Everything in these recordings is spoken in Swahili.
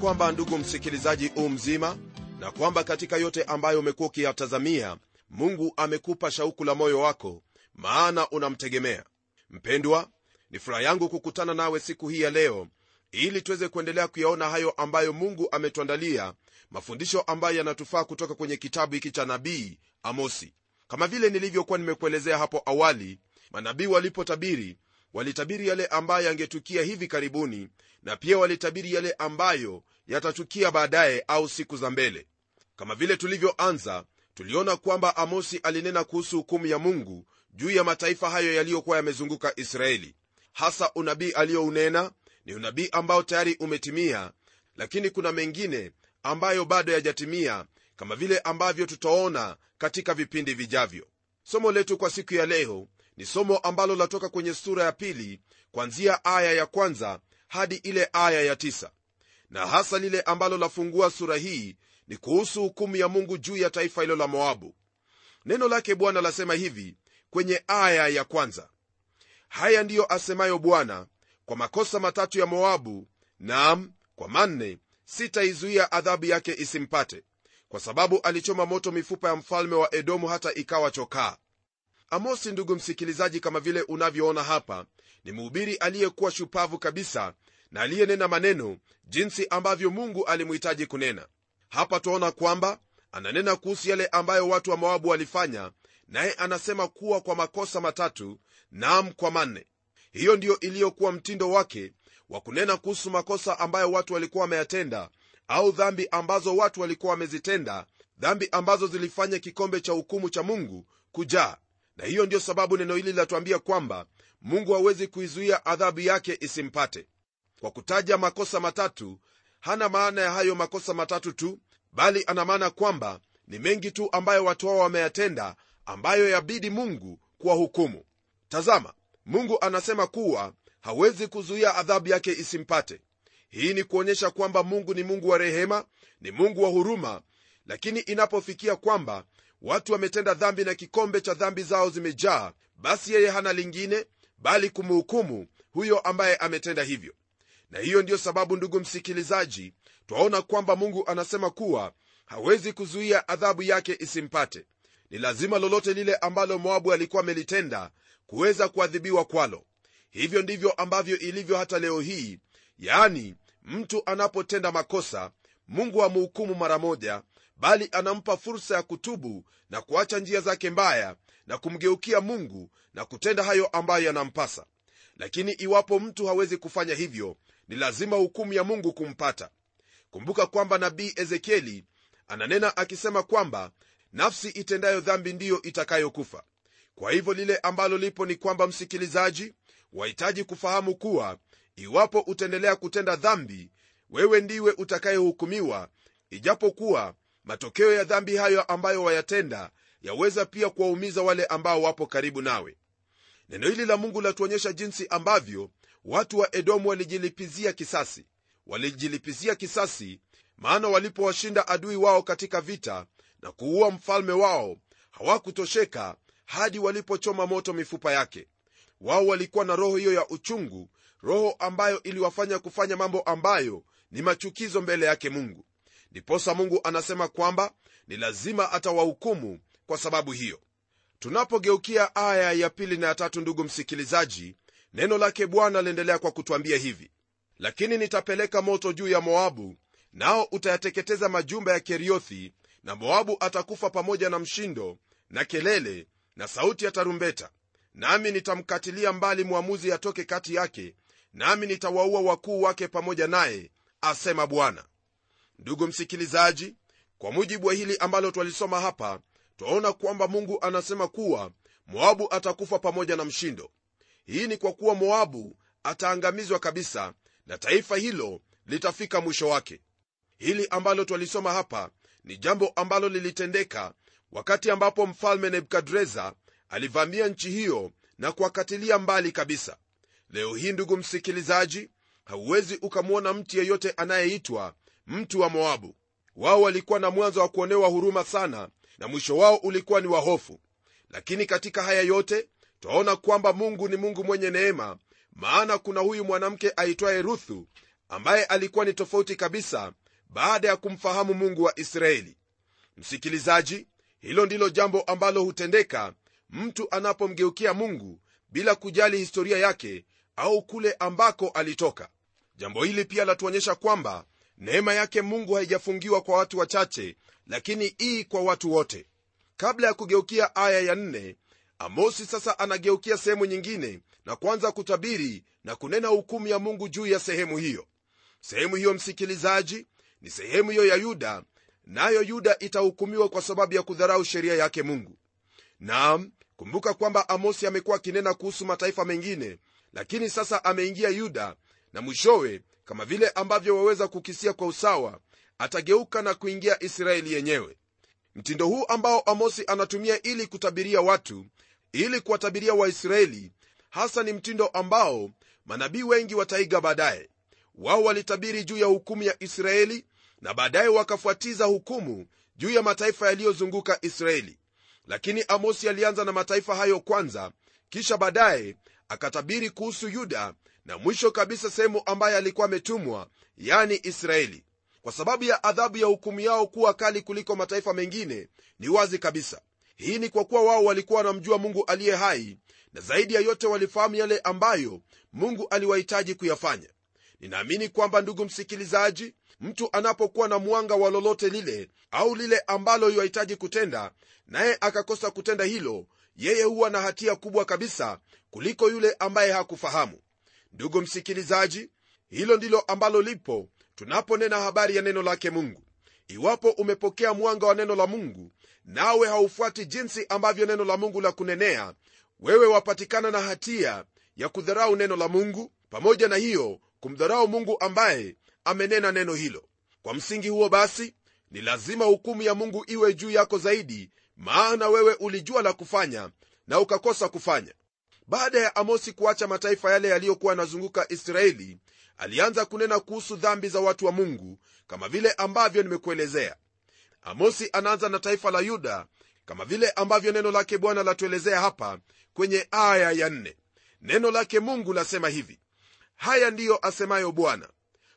kwamba ndugu msikilizaji u mzima na kwamba katika yote ambayo umekuwa ukiyatazamia mungu amekupa shauku la moyo wako maana unamtegemea. Mpendwa ni furaha yangu kukutana nawe siku hii ya leo ili tuweze kuendelea kuyaona hayo ambayo mungu ametuandalia mafundisho ambayo yanatufaa kutoka kwenye kitabu hiki cha nabii amosi. Kama vile nilivyokuwa nimekuelezea hapo awali manabii walipotabiri walitabiri yale ambayo yangetukia hivi karibuni na pia walitabiri yale ambayo yatatukia baadaye au siku za mbele. Kama vile tulivyoanza tuliona kwamba amosi alinena kuhusu hukumu ya mungu juu ya mataifa hayo yaliyokuwa yamezunguka israeli. Hasa unabii aliyounena ni unabii ambao tayari umetimia lakini kuna mengine ambayo bado yajatimia kama vile ambavyo tutaona katika vipindi vijavyo. Somo letu kwa siku ya leo ni somo ambalo latoka kwenye sura ya pili kwanzia aya ya kwanza hadi ile aya ya tisa. Na hasa lile ambalo lafungua sura hii ni kuhusu hukumu ya mungu juu ya taifa hilo la moabu. Neno lake bwana lasema hivi kwenye aya ya kwanza. Haya ndiyo asemayo bwana kwa makosa matatu ya moabu naam kwa manne sitaizuia adhabu yake isimpate kwa sababu alichoma moto mifupa ya mfalme wa edomu hata ikawa chokaa amosi ndugu msikilizaji kama vile unavyoona hapa ni mhubiri aliyekuwa shupavu kabisa na aliyenena maneno jinsi ambavyo mungu alimhitaji kunena. Hapa twaona kwamba ananena kuhusu yale ambayo watu wa moabu walifanya naye anasema kuwa kwa makosa matatu nam kwa manne. Hiyo ndiyo iliyokuwa mtindo wake wa kunena kuhusu makosa ambayo watu walikuwa wameyatenda au dhambi ambazo watu walikuwa wamezitenda dhambi ambazo zilifanya kikombe cha hukumu cha mungu kujaa na hiyo ndiyo sababu neno hili linatuambia kwamba mungu hawezi kuizuia adhabu yake isimpate. Kwa kutaja makosa matatu hana maana ya hayo makosa matatu tu bali ana maana kwamba ni mengi tu ambayo watu hao wameyatenda ambayo yabidi mungu kuwahukumu. Tazama mungu anasema kuwa hawezi kuzuia adhabu yake isimpate. Hii ni kuonyesha kwamba mungu ni mungu wa rehema ni mungu wa huruma lakini inapofikia kwamba watu wametenda dhambi na kikombe cha dhambi zao zimejaa. Basi yeye hana lingine bali kumhukumu huyo ambaye ametenda hivyo. Na hiyo ndiyo sababu ndugu msikilizaji twaona kwamba mungu anasema kuwa hawezi kuzuia adhabu yake isimpate. Ni lazima lolote lile ambalo moabu alikuwa amelitenda kuweza kuadhibiwa kwalo. Hivyo ndivyo ambavyo ilivyo hata leo hii. Yaani mtu anapotenda makosa mungu amhukumu mara moja bali anampa fursa ya kutubu na kuacha njia zake mbaya na kumgeukia mungu na kutenda hayo ambayo yanampasa. Lakini iwapo mtu hawezi kufanya hivyo ni lazima hukumu ya mungu kumpata. Kumbuka kwamba nabii ezekieli ananena akisema kwamba nafsi itendayo dhambi ndiyo itakayokufa. Kwa hivyo lile ambalo lipo ni kwamba msikilizaji wahitaji kufahamu kuwa iwapo utaendelea kutenda dhambi wewe ndiwe utakayehukumiwa ijapokuwa matokeo ya dhambi hayo ambayo wayatenda yaweza pia kuwaumiza wale ambao wapo karibu nawe. Neno hili la mungu latuonyesha jinsi ambavyo watu wa edomu walijilipizia kisasi. Walijilipizia kisasi maana walipowashinda adui wao katika vita na kuua mfalme wao hawakutosheka hadi walipochoma moto mifupa yake. Wao walikuwa na roho hiyo ya uchungu roho ambayo iliwafanya kufanya mambo ambayo ni machukizo mbele yake mungu ndiposa mungu anasema kwamba ni lazima atawahukumu kwa sababu hiyo. Tunapogeukia aya ya pili na ya tatu ndugu msikilizaji neno lake bwana liendelea kwa kutwambia hivi. Lakini nitapeleka moto juu ya moabu nao utayateketeza majumba ya keriothi na moabu atakufa pamoja na mshindo na kelele na sauti ya tarumbeta. Nami nitamkatilia mbali mwamuzi atoke kati yake nami nitawaua wakuu wake pamoja naye asema bwana ndugu msikilizaji kwa mujibu wa hili ambalo twalisoma hapa twaona kwamba mungu anasema kuwa moabu atakufa pamoja na mshindo. Hii ni kwa kuwa moabu ataangamizwa kabisa na taifa hilo litafika mwisho wake. Hili ambalo twalisoma hapa ni jambo ambalo lilitendeka wakati ambapo mfalme nebukadreza alivamia nchi hiyo na kuwakatilia mbali kabisa. Leo hii ndugu msikilizaji hauwezi ukamwona mtu yeyote anayeitwa mtu wa moabu. Wao walikuwa na mwanzo wa kuonewa huruma sana na mwisho wao ulikuwa ni wahofu lakini katika haya yote twaona kwamba mungu ni mungu mwenye neema maana kuna huyu mwanamke aitwaye ruthu ambaye alikuwa ni tofauti kabisa baada ya kumfahamu mungu wa israeli. Msikilizaji hilo ndilo jambo ambalo hutendeka mtu anapomgeukia mungu bila kujali historia yake au kule ambako alitoka. Jambo hili pia latuonyesha kwamba neema yake mungu haijafungiwa kwa watu wachache lakini ii kwa watu wote. Kabla ya kugeukia aya ya nne amosi sasa anageukia sehemu nyingine na kuanza kutabiri na kunena hukumu ya mungu juu ya sehemu hiyo. Sehemu hiyo msikilizaji ni sehemu hiyo ya yuda nayo yuda itahukumiwa kwa sababu ya kudharau sheria yake mungu. Naam kumbuka kwamba amosi amekuwa akinena kuhusu mataifa mengine lakini sasa ameingia yuda na mwishowe kama vile ambavyo waweza kukisia kwa usawa atageuka na kuingia israeli yenyewe. Mtindo huu ambao amosi anatumia ili kutabiria watu ili kuwatabiria waisraeli hasa ni mtindo ambao manabii wengi wataiga baadaye. Wao walitabiri juu ya hukumu ya israeli na baadaye wakafuatiza hukumu juu ya mataifa yaliyozunguka israeli. Lakini amosi alianza na mataifa hayo kwanza kisha baadaye akatabiri kuhusu yuda na mwisho kabisa sehemu ambaye alikuwa ametumwa yani israeli. Kwa sababu ya adhabu ya hukumu yao kuwa kali kuliko mataifa mengine ni wazi kabisa. Hii ni kwa kuwa wao walikuwa wanamjua mungu aliye hai na zaidi ya yote walifahamu yale ambayo mungu aliwahitaji kuyafanya. Ninaamini kwamba ndugu msikilizaji mtu anapokuwa na mwanga wa lolote lile au lile ambalo yuhitaji kutenda naye akakosa kutenda hilo yeye huwa na hatia kubwa kabisa kuliko yule ambaye hakufahamu ndugu msikilizaji hilo ndilo ambalo lipo tunaponena habari ya neno lake mungu. Iwapo umepokea mwanga wa neno la mungu nawe haufuati jinsi ambavyo neno la mungu la kunenea wewe wapatikana na hatia ya kudharau neno la mungu pamoja na hiyo kumdharau mungu ambaye amenena neno hilo. Kwa msingi huo basi ni lazima hukumu ya mungu iwe juu yako zaidi maana wewe ulijua la kufanya na ukakosa kufanya baada ya amosi kuacha mataifa yale yaliyokuwa yanazunguka israeli alianza kunena kuhusu dhambi za watu wa mungu kama vile ambavyo nimekuelezea. Amosi anaanza na taifa la yuda kama vile ambavyo neno lake bwana latuelezea hapa kwenye aya ya nne. Neno lake mungu lasema hivi haya ndiyo asemayo bwana.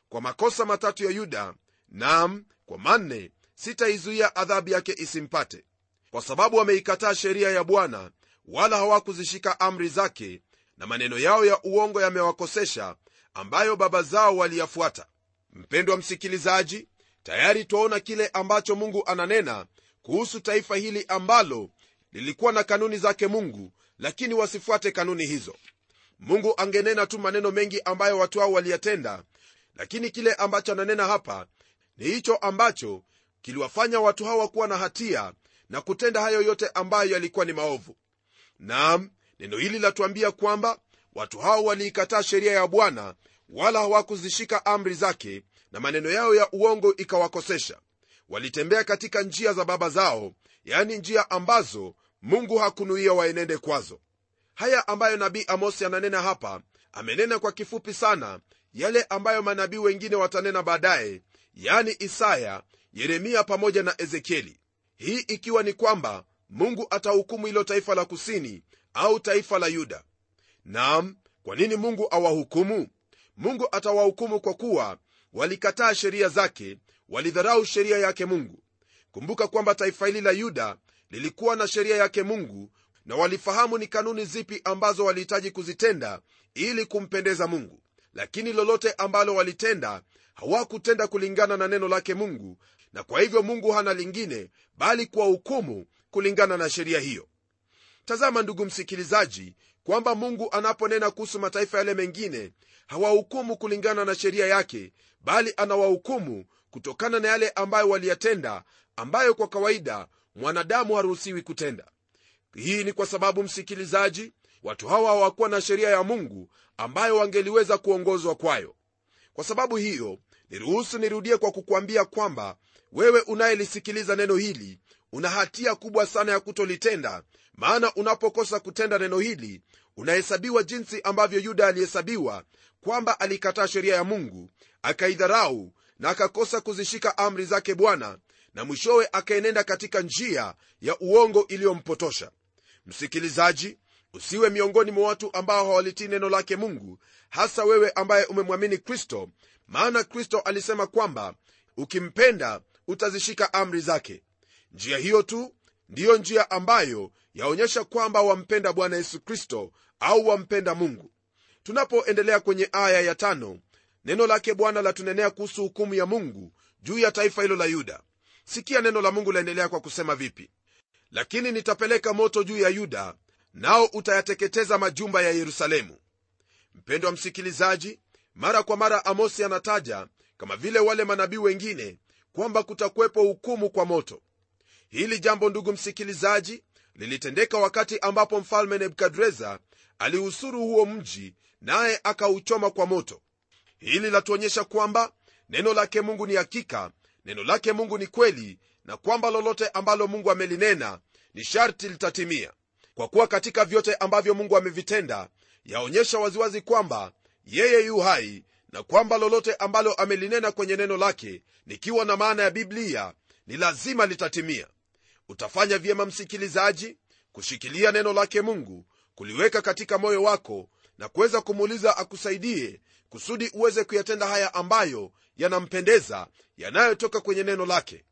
Kwa makosa matatu ya yuda nam kwa manne sitaizuia adhabu yake isimpate. Kwa sababu wameikataa sheria ya bwana wala hawakuzishika amri zake na maneno yao ya uongo yamewakosesha ambayo baba zao waliyafuata. Mpendwa msikilizaji tayari twaona kile ambacho mungu ananena kuhusu taifa hili ambalo lilikuwa na kanuni zake mungu lakini wasifuate kanuni hizo. Mungu angenena tu maneno mengi ambayo watu hao waliyatenda lakini kile ambacho ananena hapa ni hicho ambacho kiliwafanya watu hawa kuwa na hatia na kutenda hayo yote ambayo yalikuwa ni maovu naam neno hili latuambia kwamba watu hao waliikataa sheria ya bwana wala hawakuzishika amri zake na maneno yao ya uongo ikawakosesha. Walitembea katika njia za baba zao yani njia ambazo mungu hakunuia waenende kwazo. Haya ambayo nabii amosi ananena hapa amenena kwa kifupi sana yale ambayo manabii wengine watanena baadaye yani isaya yeremia pamoja na ezekieli. Hii ikiwa ni kwamba mungu atahukumu hilo taifa la kusini au taifa la yuda. Nam kwa nini mungu awahukumu? Mungu atawahukumu kwa kuwa walikataa sheria zake walidharau sheria yake mungu. Kumbuka kwamba taifa hili la yuda lilikuwa na sheria yake mungu na walifahamu ni kanuni zipi ambazo walihitaji kuzitenda ili kumpendeza mungu. Lakini lolote ambalo walitenda hawakutenda kulingana na neno lake mungu na kwa hivyo mungu hana lingine bali kuwahukumu kulingana na sheria hiyo. Tazama ndugu msikilizaji kwamba mungu anaponena kuhusu mataifa yale mengine hawahukumu kulingana na sheria yake bali anawahukumu kutokana na yale ambayo waliyatenda ambayo kwa kawaida mwanadamu haruhusiwi kutenda. Hii ni kwa sababu msikilizaji watu hawa hawakuwa na sheria ya mungu ambayo wangeliweza kuongozwa kwayo. Kwa sababu hiyo niruhusu nirudie kwa kukwambia kwamba wewe unayelisikiliza neno hili una hatia kubwa sana ya kutolitenda maana unapokosa kutenda neno hili unahesabiwa jinsi ambavyo yuda alihesabiwa kwamba alikataa sheria ya mungu akaidharau na akakosa kuzishika amri zake bwana na mwishowe akaenenda katika njia ya uongo iliyompotosha. Msikilizaji usiwe miongoni mwa watu ambao hawalitii neno lake mungu hasa wewe ambaye umemwamini kristo maana kristo alisema kwamba ukimpenda utazishika amri zake njia hiyo tu ndiyo njia ambayo yaonyesha kwamba wampenda bwana yesu kristo au wampenda mungu. Tunapoendelea kwenye aya ya tano neno lake bwana latunenea kuhusu hukumu ya mungu juu ya taifa hilo la yuda. Sikia neno la mungu laendelea kwa kusema vipi. Lakini nitapeleka moto juu ya yuda nao utayateketeza majumba ya yerusalemu. Mpendwa msikilizaji mara kwa mara amosi anataja kama vile wale manabii wengine kwamba kutakuwepo hukumu kwa moto hili jambo ndugu msikilizaji lilitendeka wakati ambapo mfalme nebukadreza aliusuru huo mji naye akauchoma kwa moto. Hili latuonyesha kwamba neno lake mungu ni hakika neno lake mungu ni kweli na kwamba lolote ambalo mungu amelinena ni sharti litatimia. Kwa kuwa katika vyote ambavyo mungu amevitenda yaonyesha waziwazi kwamba yeye yu hai na kwamba lolote ambalo amelinena kwenye neno lake likiwa na maana ya biblia ni lazima litatimia utafanya vyema msikilizaji kushikilia neno lake mungu kuliweka katika moyo wako na kuweza kumuuliza akusaidie kusudi uweze kuyatenda haya ambayo yanampendeza yanayotoka kwenye neno lake.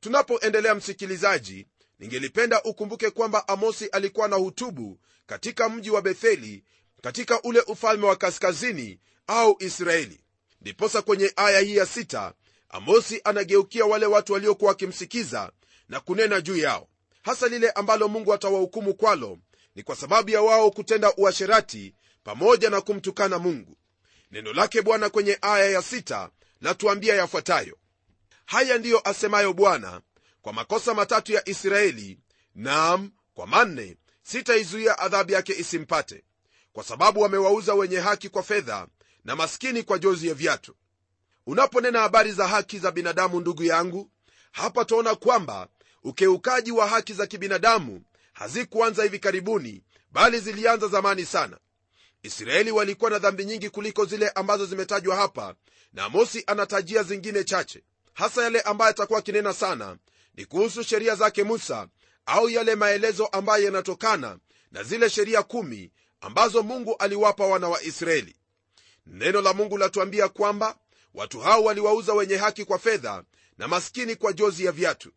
Tunapoendelea msikilizaji ningelipenda ukumbuke kwamba amosi alikuwa na hutubu katika mji wa betheli katika ule ufalme wa kaskazini au israeli. Ndiposa kwenye aya hii ya sita amosi anageukia wale watu waliokuwa wakimsikiza na kunena juu yao. Hasa lile ambalo mungu atawahukumu kwalo ni kwa sababu ya wao kutenda uasherati pamoja na kumtukana mungu. Neno lake bwana kwenye aya ya sita latuambia yafuatayo. Haya ndiyo asemayo bwana kwa makosa matatu ya israeli naam kwa manne sitaizuia adhabu yake isimpate kwa sababu wamewauza wenye haki kwa fedha na maskini kwa jozi ya viatu. Unaponena habari za haki za binadamu ndugu yangu hapa twaona kwamba ukeukaji wa haki za kibinadamu hazikuanza hivi karibuni bali zilianza zamani sana. Israeli walikuwa na dhambi nyingi kuliko zile ambazo zimetajwa hapa na amosi anatajia zingine chache. Hasa yale ambayo atakuwa akinena sana ni kuhusu sheria zake musa au yale maelezo ambayo yanatokana na zile sheria kumi ambazo mungu aliwapa wana wa israeli. Neno la mungu latuambia kwamba watu hao waliwauza wenye haki kwa fedha na maskini kwa jozi ya viatu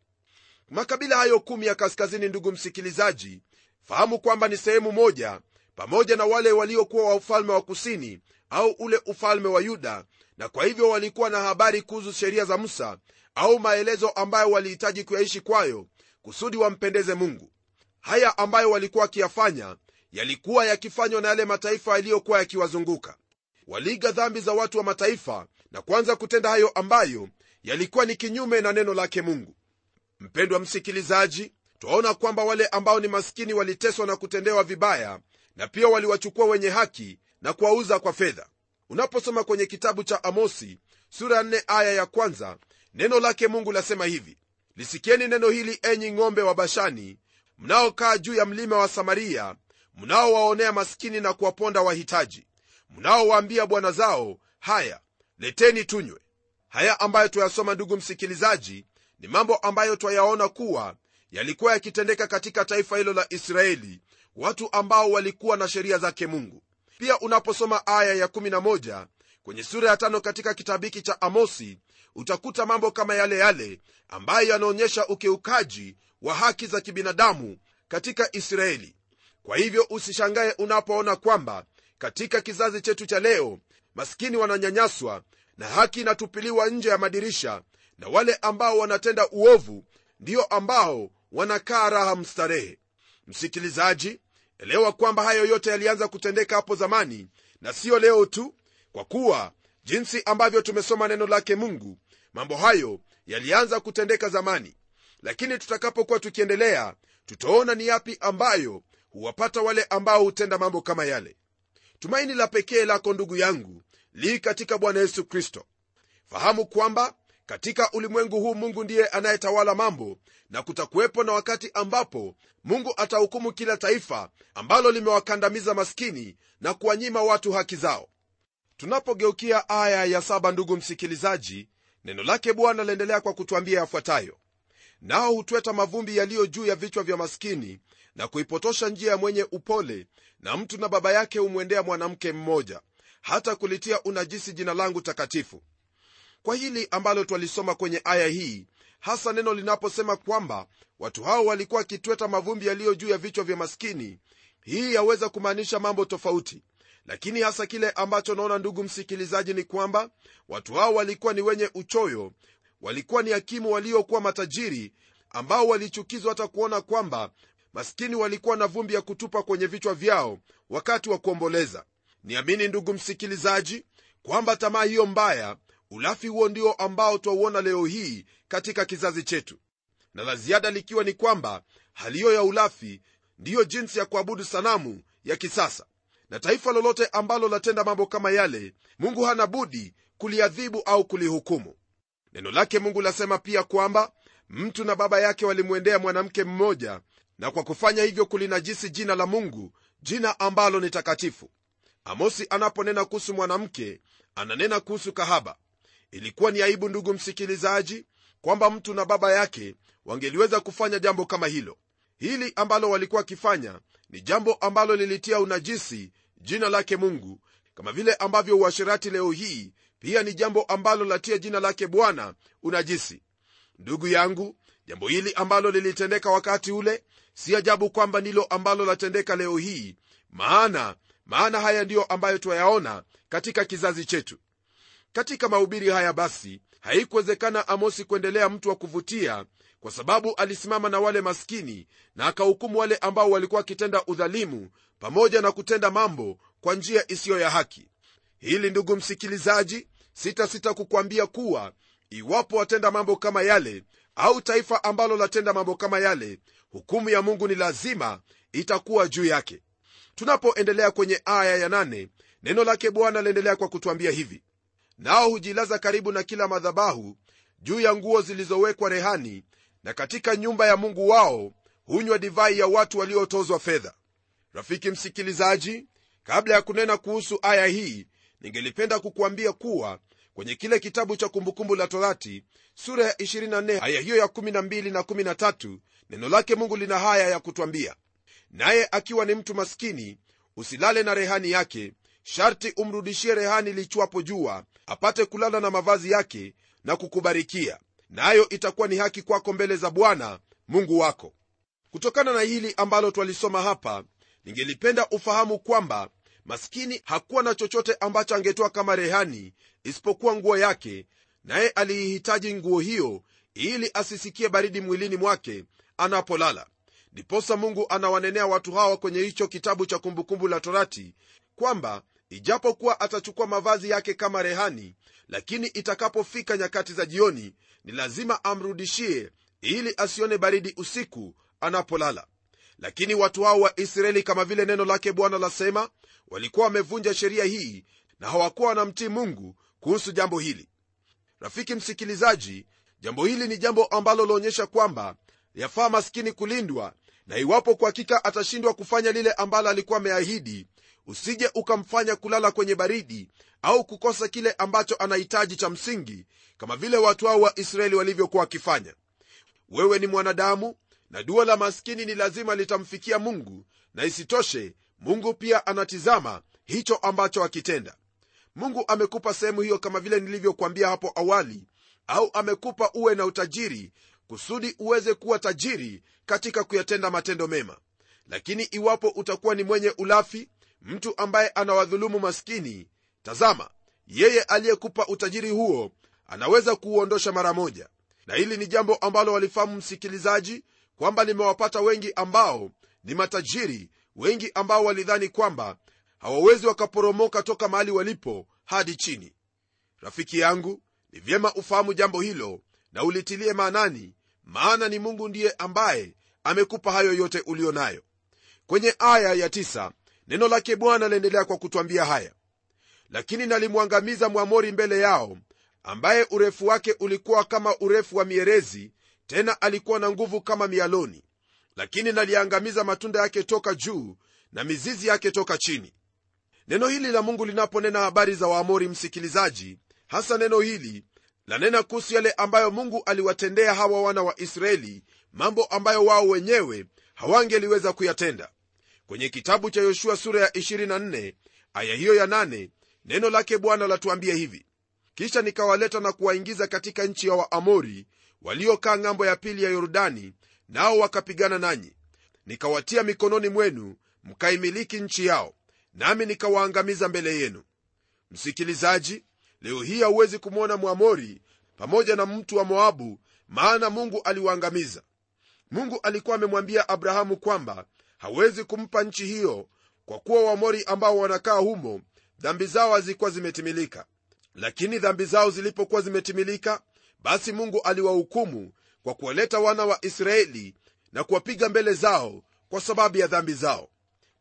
makabila hayo kumi ya kaskazini ndugu msikilizaji fahamu kwamba ni sehemu moja pamoja na wale waliokuwa wa ufalme wa kusini au ule ufalme wa yuda na kwa hivyo walikuwa na habari kuhusu sheria za musa au maelezo ambayo walihitaji kuyaishi kwayo kusudi wampendeze mungu. Haya ambayo walikuwa wakiyafanya yalikuwa yakifanywa na yale mataifa yaliyokuwa yakiwazunguka. Waliiga dhambi za watu wa mataifa na kuanza kutenda hayo ambayo yalikuwa ni kinyume na neno lake mungu mpendwa msikilizaji twaona kwamba wale ambao ni maskini waliteswa na kutendewa vibaya na pia waliwachukua wenye haki na kuwauza kwa fedha. Unaposoma kwenye kitabu cha amosi sura 4 aya ya kwanza neno lake mungu lasema hivi. Lisikieni neno hili enyi ng'ombe wa bashani mnaokaa juu ya mlima wa samaria mnaowaonea maskini na kuwaponda wahitaji mnaowaambia bwana zao haya leteni tunywe. Haya ambayo tuyasoma ndugu msikilizaji ni mambo ambayo twayaona kuwa yalikuwa yakitendeka katika taifa hilo la israeli watu ambao walikuwa na sheria zake mungu. Pia unaposoma aya ya11 kwenye sura ya tano katika kitabu hiki cha amosi utakuta mambo kama yale yale ambayo yanaonyesha ukiukaji wa haki za kibinadamu katika israeli. Kwa hivyo usishangaye unapoona kwamba katika kizazi chetu cha leo maskini wananyanyaswa na haki inatupiliwa nje ya madirisha na wale ambao wanatenda uovu ndiyo ambao wanakaa raha mstarehe. Msikilizaji elewa kwamba hayo yote yalianza kutendeka hapo zamani na siyo leo tu kwa kuwa jinsi ambavyo tumesoma neno lake mungu mambo hayo yalianza kutendeka zamani. Lakini tutakapokuwa tukiendelea tutaona ni yapi ambayo huwapata wale ambao hutenda mambo kama yale. Tumaini la pekee lako ndugu yangu li katika bwana yesu kristo. Fahamu kwamba katika ulimwengu huu mungu ndiye anayetawala mambo na kutakuwepo na wakati ambapo mungu atahukumu kila taifa ambalo limewakandamiza maskini na kuwanyima watu haki zao. Tunapogeukia aya ya saba ndugu msikilizaji neno lake bwana laendelea kwa kutwambia yafuatayo. Nao hutweta mavumbi yaliyo juu ya vichwa vya maskini na kuipotosha njia ya mwenye upole na mtu na baba yake humwendea mwanamke mmoja hata kulitia unajisi jina langu takatifu kwa hili ambalo twalisoma kwenye aya hii hasa neno linaposema kwamba watu hao walikuwa wakitweta mavumbi yaliyo juu ya vichwa vya maskini hii yaweza kumaanisha mambo tofauti. Lakini hasa kile ambacho naona ndugu msikilizaji ni kwamba watu hao walikuwa ni wenye uchoyo walikuwa ni hakimu waliokuwa matajiri ambao walichukizwa hata kuona kwamba maskini walikuwa na vumbi ya kutupa kwenye vichwa vyao wakati wa kuomboleza. Niamini ndugu msikilizaji kwamba tamaa hiyo mbaya ulafi huo ndio ambao twauona leo hii katika kizazi chetu. Na la ziada likiwa ni kwamba hali hiyo ya ulafi ndiyo jinsi ya kuabudu sanamu ya kisasa. Na taifa lolote ambalo latenda mambo kama yale mungu hana budi kuliadhibu au kulihukumu. Neno lake mungu lasema pia kwamba mtu na baba yake walimwendea mwanamke mmoja na kwa kufanya hivyo kulinajisi jina la mungu jina ambalo ni takatifu. Amosi anaponena kuhusu mwanamke ananena kuhusu kahaba ilikuwa ni aibu ndugu msikilizaji kwamba mtu na baba yake wangeliweza kufanya jambo kama hilo. Hili ambalo walikuwa wakifanya ni jambo ambalo lilitia unajisi jina lake mungu kama vile ambavyo uasherati leo hii pia ni jambo ambalo latia jina lake bwana unajisi. Ndugu yangu jambo hili ambalo lilitendeka wakati ule si ajabu kwamba ndilo ambalo latendeka leo hii maana maana haya ndiyo ambayo twayaona katika kizazi chetu katika mahubiri haya basi haikuwezekana amosi kuendelea mtu wa kuvutia kwa sababu alisimama na wale maskini na akahukumu wale ambao walikuwa wakitenda udhalimu pamoja na kutenda mambo kwa njia isiyo ya haki. Hili ndugu msikilizaji sitasita kukwambia kuwa iwapo watenda mambo kama yale au taifa ambalo latenda mambo kama yale hukumu ya mungu ni lazima itakuwa juu yake. Tunapoendelea kwenye aya ya nane, neno lake bwana laendelea kwa kutwambia hivi nao hujilaza karibu na kila madhabahu juu ya nguo zilizowekwa rehani na katika nyumba ya mungu wao hunywa divai ya watu waliotozwa fedha. Rafiki msikilizaji kabla ya kunena kuhusu aya hii ningelipenda kukuambia kuwa kwenye kile kitabu cha kumbukumbu la torati sura ya 24 aya hiyo ya 12 na 13 neno lake mungu lina haya ya kutwambia. Naye akiwa ni mtu maskini usilale na rehani yake sharti umrudishie rehani lichwapo jua apate kulala na mavazi yake na kukubarikia. Nayo itakuwa ni haki kwako mbele za bwana mungu wako. Kutokana na hili ambalo twalisoma hapa ningelipenda ufahamu kwamba maskini hakuwa na chochote ambacho angetoa kama rehani isipokuwa nguo yake naye aliihitaji nguo hiyo ili asisikie baridi mwilini mwake anapolala. Ndiposa mungu anawanenea watu hawa kwenye hicho kitabu cha kumbukumbu la torati kwamba ijapokuwa atachukua mavazi yake kama rehani lakini itakapofika nyakati za jioni ni lazima amrudishie ili asione baridi usiku anapolala. Lakini watu hao wa israeli kama vile neno lake bwana lasema walikuwa wamevunja sheria hii na hawakuwa wanamtii mungu kuhusu jambo hili. Rafiki msikilizaji jambo hili ni jambo ambalo laonyesha kwamba yafaa maskini kulindwa na iwapo kwa hakika atashindwa kufanya lile ambalo alikuwa ameahidi usije ukamfanya kulala kwenye baridi au kukosa kile ambacho anahitaji cha msingi kama vile watu hao wa israeli walivyokuwa wakifanya. Wewe ni mwanadamu na dua la maskini ni lazima litamfikia mungu na isitoshe mungu pia anatizama hicho ambacho akitenda. Mungu amekupa sehemu hiyo kama vile nilivyokwambia hapo awali au amekupa uwe na utajiri kusudi uweze kuwa tajiri katika kuyatenda matendo mema. Lakini iwapo utakuwa ni mwenye ulafi mtu ambaye anawadhulumu maskini tazama yeye aliyekupa utajiri huo anaweza kuuondosha mara moja. Na hili ni jambo ambalo walifahamu msikilizaji kwamba limewapata wengi ambao ni matajiri wengi ambao walidhani kwamba hawawezi wakaporomoka toka mahali walipo hadi chini. Rafiki yangu ni vyema ufahamu jambo hilo na ulitilie maanani maana ni mungu ndiye ambaye amekupa hayo yote ulio nayo kwenye aya ya neno lake bwana laendelea kwa kutwambia haya. Lakini nalimwangamiza mwamori mbele yao ambaye urefu wake ulikuwa kama urefu wa mierezi tena alikuwa na nguvu kama mialoni. Lakini naliangamiza matunda yake toka juu na mizizi yake toka chini. Neno hili la mungu linaponena habari za waamori msikilizaji hasa neno hili lanena kuhusu yale ambayo mungu aliwatendea hawa wana wa israeli mambo ambayo wao wenyewe hawangeliweza kuyatenda kwenye kitabu cha yoshua sura ya 24 aya hiyo ya 8 neno lake bwana latuambia hivi. Kisha nikawaleta na kuwaingiza katika nchi ya waamori waliokaa ng'ambo ya pili ya yordani nao wakapigana nanyi. Nikawatia mikononi mwenu mkaimiliki nchi yao nami nikawaangamiza mbele yenu. Msikilizaji leo hii hauwezi kumwona mwamori pamoja na mtu wa moabu maana mungu aliwaangamiza. Mungu alikuwa amemwambia abrahamu kwamba hawezi kumpa nchi hiyo kwa kuwa wamori ambao wanakaa humo dhambi zao hazikuwa zimetimilika. Lakini dhambi zao zilipokuwa zimetimilika basi mungu aliwahukumu kwa kuwaleta wana wa israeli na kuwapiga mbele zao kwa sababu ya dhambi zao.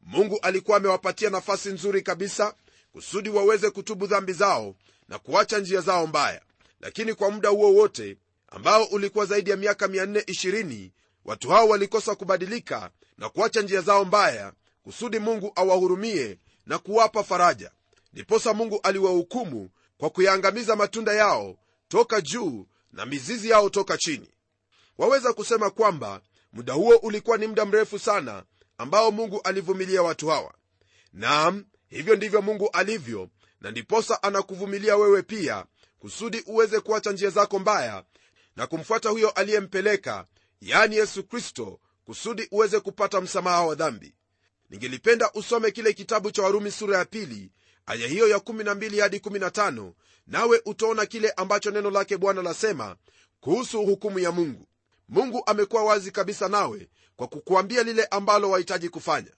Mungu alikuwa amewapatia nafasi nzuri kabisa kusudi waweze kutubu dhambi zao na kuacha njia zao mbaya. Lakini kwa muda huo wote ambao ulikuwa zaidi ya miaka 420 watu hao walikosa kubadilika na kuacha njia zao mbaya kusudi mungu awahurumie na kuwapa faraja. Ndiposa mungu aliwahukumu kwa kuyaangamiza matunda yao toka juu na mizizi yao toka chini. Waweza kusema kwamba muda huo ulikuwa ni muda mrefu sana ambao mungu alivumilia watu hawa. Naam hivyo ndivyo mungu alivyo na ndiposa anakuvumilia wewe pia kusudi uweze kuacha njia zako mbaya na kumfuata huyo aliyempeleka yani yesu kristo kusudi uweze kupata msamaha wa dhambi. Ningelipenda usome kile kitabu cha warumi sura ya pili aya hiyo ya 12 hadi 15 nawe utaona kile ambacho neno lake bwana lasema kuhusu hukumu ya mungu. Mungu amekuwa wazi kabisa nawe kwa kukuambia lile ambalo wahitaji kufanya.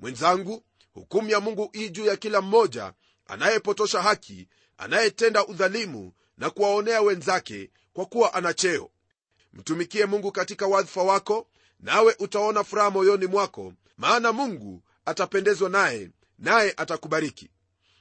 Mwenzangu hukumu ya mungu ii juu ya kila mmoja anayepotosha haki anayetenda udhalimu na kuwaonea wenzake kwa kuwa ana cheo mtumikie mungu katika wadhifa wako nawe utaona furaha moyoni mwako maana mungu atapendezwa naye naye atakubariki.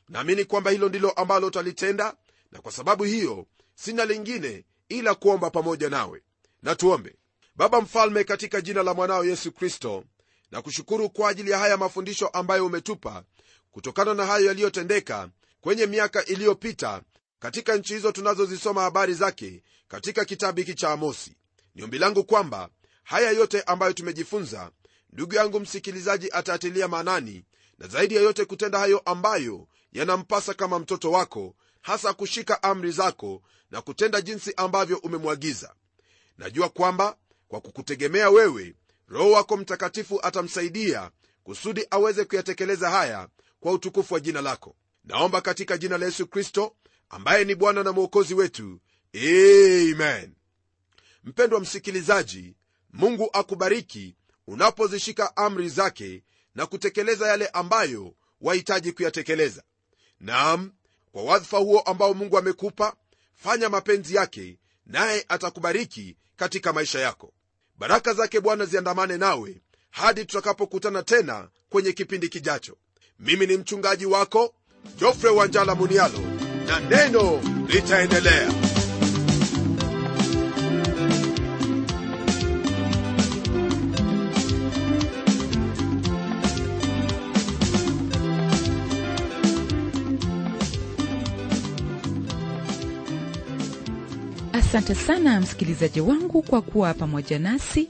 Naamini kwamba hilo ndilo ambalo utalitenda na kwa sababu hiyo sina lingine ila kuomba pamoja nawe. Na tuombe. Baba mfalme katika jina la mwanao yesu kristo na kushukuru kwa ajili ya haya mafundisho ambayo umetupa kutokana na hayo yaliyotendeka kwenye miaka iliyopita katika nchi hizo tunazozisoma habari zake katika kitabu hiki cha amosi. Ni ombi langu kwamba haya yote ambayo tumejifunza ndugu yangu msikilizaji ataatilia maanani na zaidi ya yote kutenda hayo ambayo yanampasa kama mtoto wako hasa kushika amri zako na kutenda jinsi ambavyo umemwagiza. Najua kwamba kwa kukutegemea wewe roho wako mtakatifu atamsaidia kusudi aweze kuyatekeleza haya kwa utukufu wa jina lako. Naomba katika jina la yesu kristo ambaye ni bwana na mwokozi wetu. Amen. Mpendwa msikilizaji mungu akubariki unapozishika amri zake na kutekeleza yale ambayo wahitaji kuyatekeleza. Nam kwa wadhifa huo ambao mungu amekupa fanya mapenzi yake naye atakubariki katika maisha yako. Baraka zake bwana ziandamane nawe hadi tutakapokutana tena kwenye kipindi kijacho. Mimi ni mchungaji wako jofre wanjala munialo na neno litaendelea. Asante sana msikilizaji wangu kwa kuwa pamoja nasi